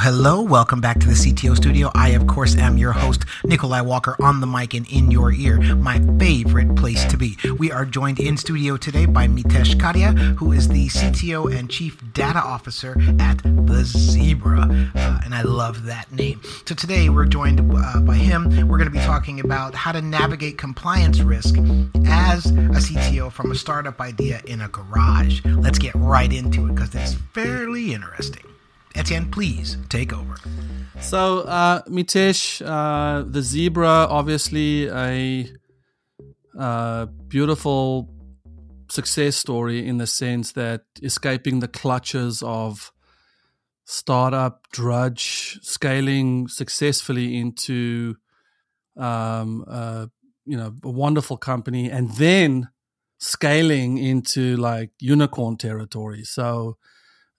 Hello. Welcome back to the CTO studio. I, of course, am your host, Nikolai Walker, on the mic and in your ear, my favorite place to be. We are joined in studio today by Meetesh Karia, who is the CTO and Chief Data Officer at The Zebra. Uh, and I love that name. So today we're joined uh, by him. We're going to be talking about how to navigate compliance risk as a CTO from a startup idea in a garage. Let's get right into it because it's fairly interesting. Etienne, please take over. So, uh, Meetesh, uh, the zebra, obviously a uh, beautiful success story in the sense that escaping the clutches of startup drudge, scaling successfully into um, uh, you know a wonderful company, and then scaling into like unicorn territory. So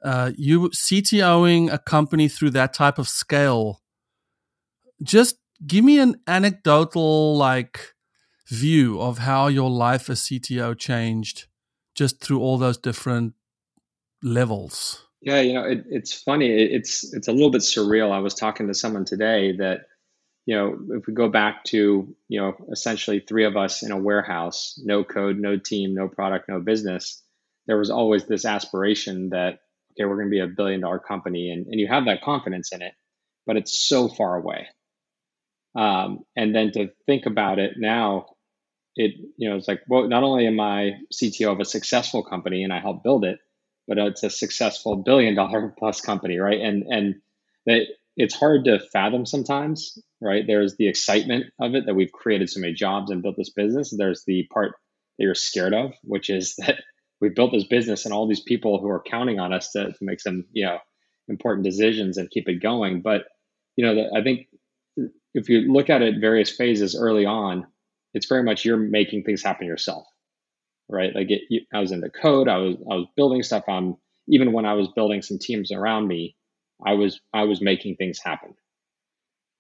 uh, you CTOing a company through that type of scale, just give me an anecdotal like view of how your life as CTO changed just through all those different levels. Yeah, you know, it, it's funny. It, it's it's a little bit surreal. I was talking to someone today that, you know, if we go back to, you know, essentially three of us in a warehouse, no code, no team, no product, no business, there was always this aspiration that okay, we're going to be a billion dollar company, and, and you have that confidence in it, but it's so far away. Um, and then to think about it now, it you know it's like well, not only am I CTO of a successful company and I help build it, but it's a successful billion dollar plus company, right? And and that it's hard to fathom sometimes, right? There's the excitement of it that we've created so many jobs and built this business. There's the part that you're scared of, which is that we built this business and all these people who are counting on us to, to make some you know important decisions and keep it going. But you know the, i think if you look at it various phases early on it's very much you're making things happen yourself right? Like it, you, i was in the code i was i was building stuff on even when i was building some teams around me i was i was making things happen.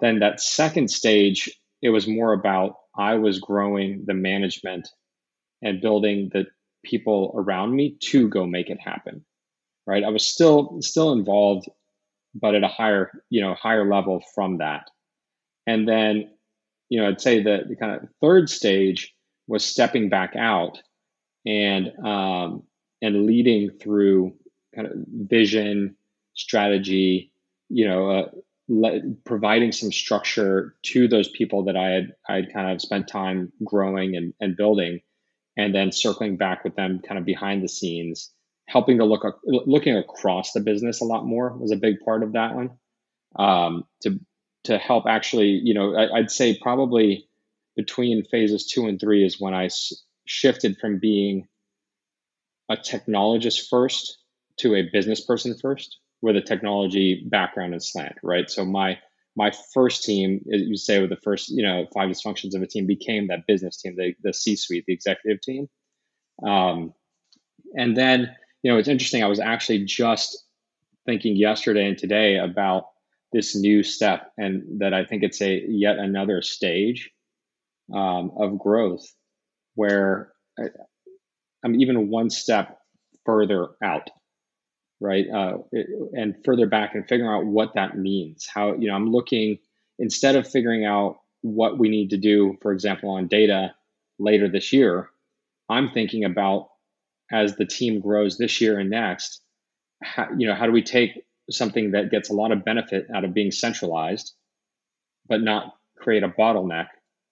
Then that second stage it was more about i was growing the management and building the people around me to go make it happen right? I was still still involved but at a higher you know higher level from that. And then you know i'd say that the kind of third stage was stepping back out and um, and leading through kind of vision strategy you know uh, le- providing some structure to those people that i had i had kind of spent time growing and, and building and then circling back with them kind of behind the scenes helping to look looking across the business a lot more was a big part of that one. Um, to to help actually you know I, would say probably between phases two and three is when I s- shifted from being a technologist first to a business person first with a technology background and slant right? So my my first team, you say with the first, you know, five dysfunctions of a team became that business team, the, the C-suite, the executive team. Um, and then, you know, it's interesting. I was actually just thinking yesterday and today about this new step and that I think it's a yet another stage um, of growth where I, I'm even one step further out right? Uh, and further back and figuring out what that means. How, you know, I'm looking, instead of figuring out what we need to do, for example, on data later this year, I'm thinking about as the team grows this year and next, how, you know, how do we take something that gets a lot of benefit out of being centralized, but not create a bottleneck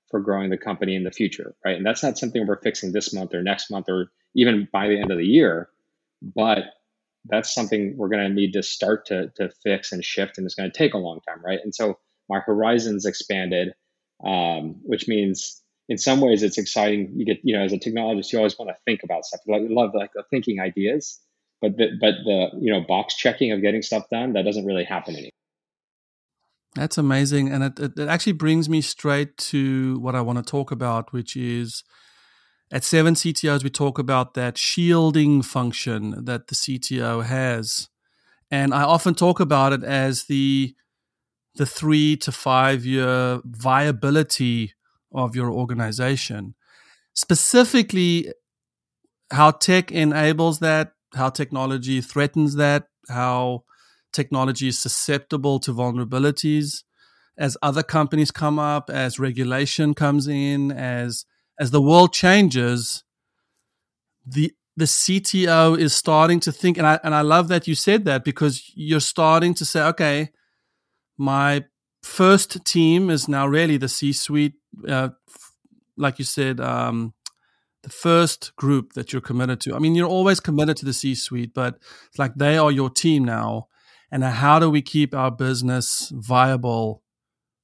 for growing the company in the future, right? And that's not something we're fixing this month or next month or even by the end of the year, but that's something we're going to need to start to, to fix and shift and it's going to take a long time right? And so my horizons expanded um, which means in some ways it's exciting. You get you know as a technologist you always want to think about stuff. You love like the thinking ideas but the, but the you know box checking of getting stuff done that doesn't really happen anymore. That's amazing and it, it, it actually brings me straight to what i want to talk about which is at seven CTOs, we talk about that shielding function that the CTO has. And I often talk about it as the the three to five year viability of your organization. Specifically, how tech enables that, how technology threatens that, how technology is susceptible to vulnerabilities as other companies come up, as regulation comes in, as as the world changes, the the CTO is starting to think, and I and I love that you said that because you're starting to say, okay, my first team is now really the C-suite, uh, like you said, um, the first group that you're committed to. I mean, you're always committed to the C-suite, but it's like they are your team now. And how do we keep our business viable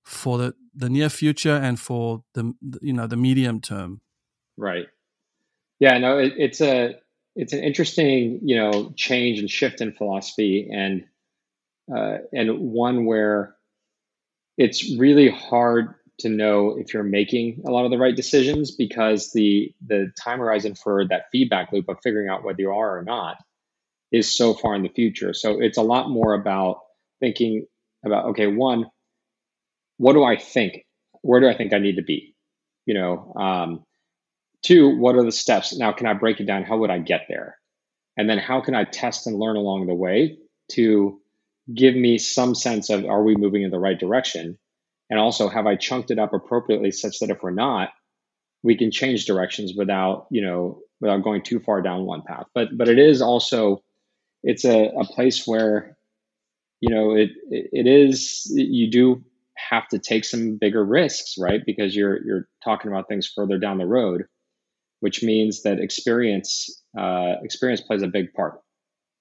for the, the near future and for the you know the medium term. Right. Yeah. No. It, it's a it's an interesting you know change and shift in philosophy and uh, and one where it's really hard to know if you're making a lot of the right decisions because the the time horizon for that feedback loop of figuring out whether you are or not is so far in the future. So it's a lot more about thinking about okay, one, what do I think? Where do I think I need to be? You know, um, two, what are the steps? Now, can I break it down? How would I get there? And then how can I test and learn along the way to give me some sense of are we moving in the right direction? And also, have I chunked it up appropriately such that if we're not, we can change directions without, you know, without going too far down one path. But but it is also it's a, a place where, you know, it it is you do have to take some bigger risks, right? Because you're you're talking about things further down the road, which means that experience uh, experience plays a big part,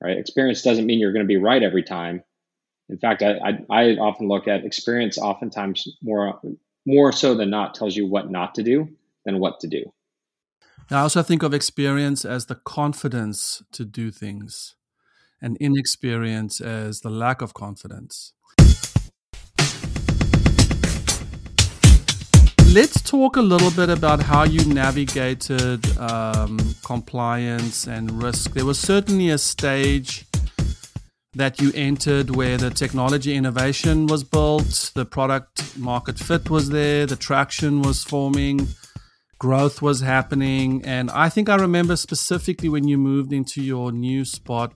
right? Experience doesn't mean you're going to be right every time. In fact, I, I, I often look at experience oftentimes more more so than not tells you what not to do than what to do. I also think of experience as the confidence to do things, and inexperience as the lack of confidence. Let's talk a little bit about how you navigated um, compliance and risk. There was certainly a stage that you entered where the technology innovation was built, the product market fit was there, the traction was forming, growth was happening. And I think I remember specifically when you moved into your new spot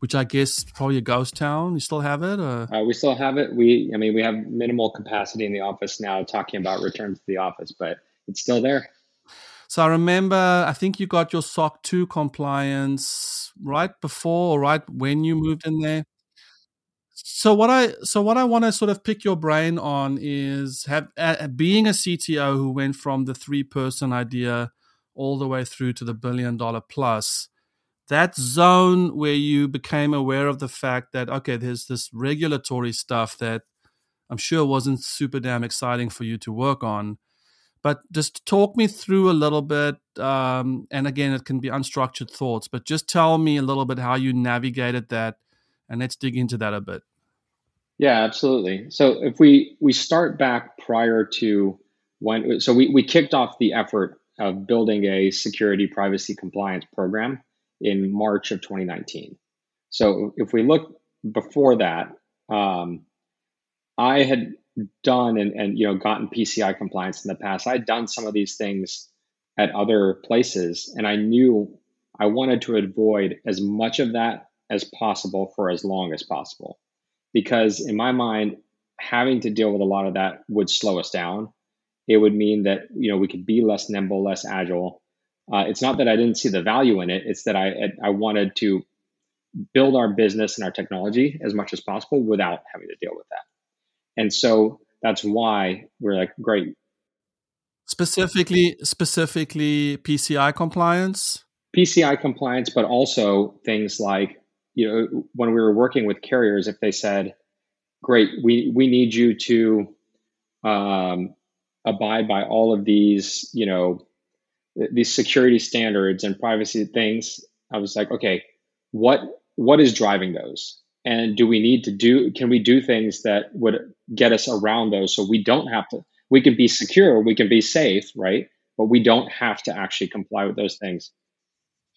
which I guess probably a ghost town. You still have it? Uh, we still have it. We, I mean, we have minimal capacity in the office now, talking about return to the office, but it's still there. So I remember, I think you got your SOC 2 compliance right before or right when you moved in there. So what I so what I want to sort of pick your brain on is have uh, being a CTO who went from the three person idea all the way through to the billion dollar plus that zone where you became aware of the fact that okay there's this regulatory stuff that i'm sure wasn't super damn exciting for you to work on. But just talk me through a little bit um, and again it can be unstructured thoughts but just tell me a little bit how you navigated that and let's dig into that a bit. Yeah absolutely. So if we we start back prior to when so we, we kicked off the effort of building a security privacy compliance program in March of 2019. So if we look before that, um, I had done and, and you know gotten PCI compliance in the past. I'd done some of these things at other places, and I knew I wanted to avoid as much of that as possible for as long as possible, because in my mind, having to deal with a lot of that would slow us down. It would mean that you know we could be less nimble, less agile, uh, it's not that I didn't see the value in it. It's that I I wanted to build our business and our technology as much as possible without having to deal with that. And so that's why we're like, great. Specifically, specifically PCI compliance. PCI compliance, but also things like you know when we were working with carriers, if they said, "Great, we we need you to um, abide by all of these," you know, these security standards and privacy things i was like okay what what is driving those? And do we need to do can we do things that would get us around those so we don't have to we can be secure we can be safe right? But we don't have to actually comply with those things.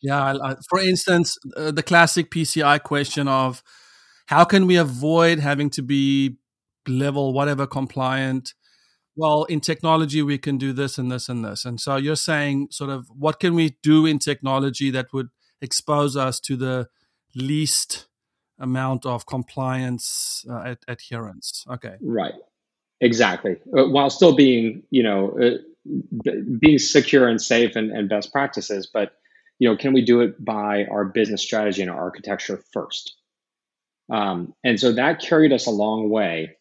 Yeah for instance uh, the classic pci question of how can we avoid having to be level whatever compliant well, in technology, we can do this and this and this. And so you're saying, sort of, what can we do in technology that would expose us to the least amount of compliance uh, ad- adherence. Okay. Right. Exactly. Uh, while still being, you know, uh, being secure and safe and, and best practices, but you know, can we do it by our business strategy and our architecture first? Um, and so that carried us a long way.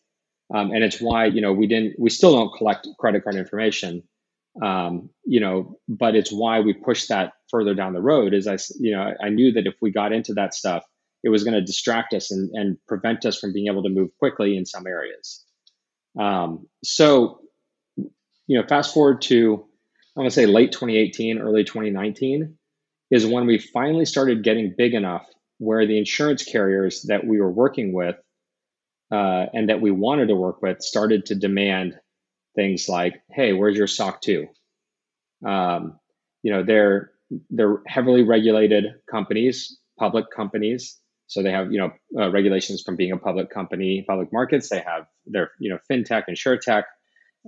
Um, and it's why, you know, we didn't, we still don't collect credit card information, um, you know, but it's why we pushed that further down the road is I, you know, I knew that if we got into that stuff, it was going to distract us and, and prevent us from being able to move quickly in some areas. Um, so, you know, fast forward to, I want to say late 2018, early 2019 is when we finally started getting big enough where the insurance carriers that we were working with uh, and that we wanted to work with started to demand things like, "Hey, where's your SOC 2?" Um, you know, they're they're heavily regulated companies, public companies, so they have you know uh, regulations from being a public company, public markets. They have their you know fintech, insurtech,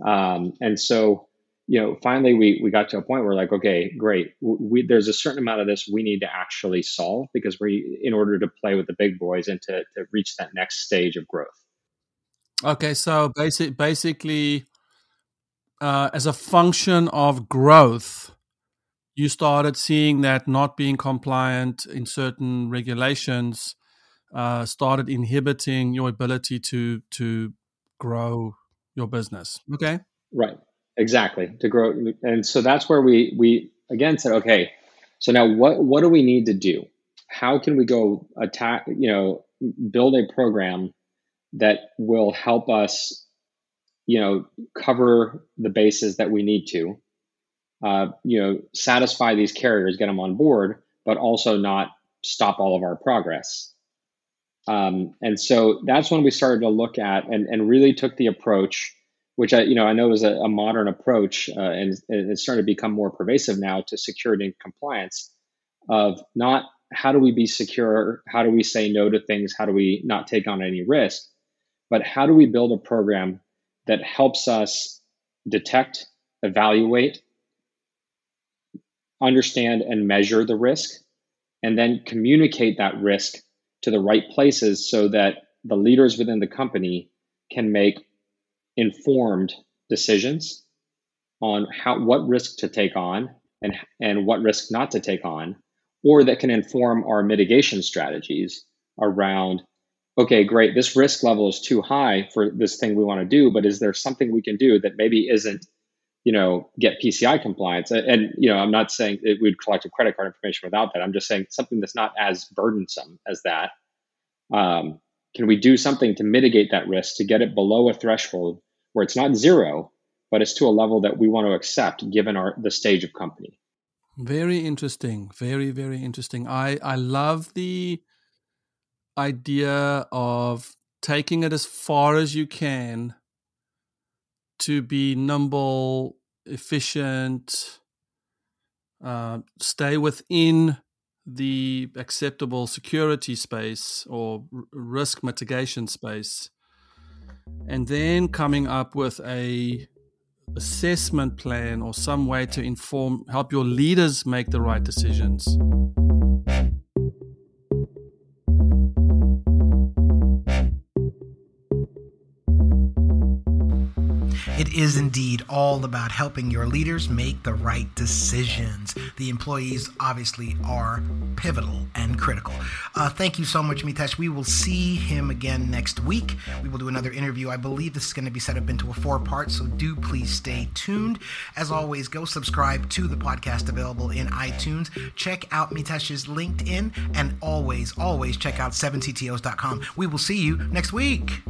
um, and so you know, finally we we got to a point where like, okay, great. We, there's a certain amount of this we need to actually solve because we, in order to play with the big boys and to, to reach that next stage of growth. Okay, so basic, basically, uh, as a function of growth, you started seeing that not being compliant in certain regulations uh, started inhibiting your ability to to grow your business. Okay, right exactly. To grow and so that's where we we again said okay so now what what do we need to do? How can we go attack you know build a program that will help us you know cover the bases that we need to uh, you know satisfy these carriers get them on board but also not stop all of our progress. Um, and so that's when we started to look at and, and really took the approach which I, you know, I know is a, a modern approach, uh, and, and, it's starting to become more pervasive now to security and compliance. Of not how do we be secure, how do we say no to things, how do we not take on any risk, but how do we build a program that helps us detect, evaluate, understand, and measure the risk, and then communicate that risk to the right places so that the leaders within the company can make informed decisions on how what risk to take on and and what risk not to take on or that can inform our mitigation strategies around okay great this risk level is too high for this thing we want to do but is there something we can do that maybe isn't you know get pci compliance? And, you know i'm not saying we'd collect a credit card information without that. I'm just saying something that's not as burdensome as that. Um, can we do something to mitigate that risk to get it below a threshold where it's not zero, but it's to a level that we want to accept given our the stage of company? Very interesting. Very, very interesting. I, I love the idea of taking it as far as you can to be nimble, efficient, uh, stay within the acceptable security space or risk mitigation space and then coming up with a assessment plan or some way to inform help your leaders make the right decisions is indeed all about helping your leaders make the right decisions. The employees obviously are pivotal and critical. Uh, thank you so much, Meetesh. We will see him again next week. We will do another interview. I believe this is going to be set up into a four part, so do please stay tuned. As always, go subscribe to the podcast available in iTunes. Check out Meetesh's LinkedIn, and always, always check out 7CTOs.com. We will see you next week.